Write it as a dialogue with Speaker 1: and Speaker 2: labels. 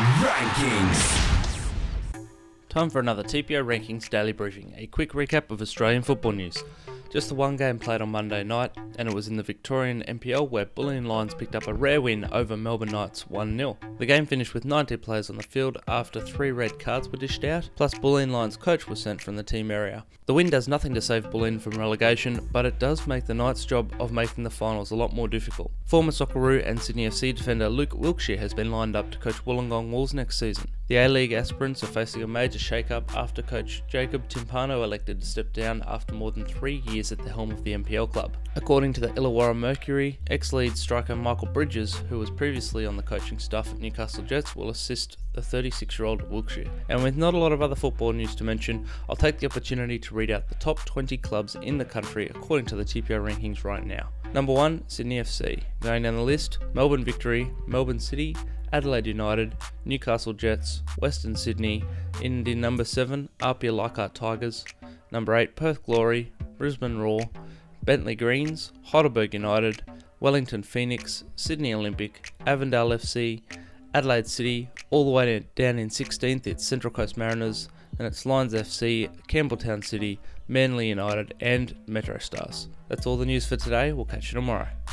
Speaker 1: Rankings.
Speaker 2: Time for another TPO Rankings daily briefing. A quick recap of Australian football news. Just the one game played on Monday night, and it was in the Victorian NPL where Bulleen Lions picked up a rare win over Melbourne Knights 1 0. The game finished with 90 players on the field after three red cards were dished out, plus Bulleen Lions coach was sent from the team area. The win does nothing to save Bulleen from relegation, but it does make the Knights' job of making the finals a lot more difficult. Former Socceroo and Sydney FC defender Luke Wilkshire has been lined up to coach Wollongong Wolves next season. The A-League aspirants are facing a major shake-up after coach Jacob Timpano elected to step down after more than three years at the helm of the NPL club. According to the Illawarra Mercury, ex-Leeds striker Michael Bridges, who was previously on the coaching staff at Newcastle Jets, will assist the 36-year-old Wilkshire. And with not a lot of other football news to mention, I'll take the opportunity to read out the top 20 clubs in the country according to the TPO rankings right now. Number 1, Sydney FC. Going down the list, Melbourne Victory, Melbourne City, Adelaide United, Newcastle Jets, Western Sydney, in the number 7, Apia Leichhardt Tigers, number 8, Perth Glory, Brisbane Roar, Bentley Greens, Heidelberg United, Wellington Phoenix, Sydney Olympic, Avondale FC, Adelaide City, all the way down in 16th, it's Central Coast Mariners, and it's Lions FC, Campbelltown City, Manly United, and Metro Stars. That's all the news for today. We'll catch you tomorrow.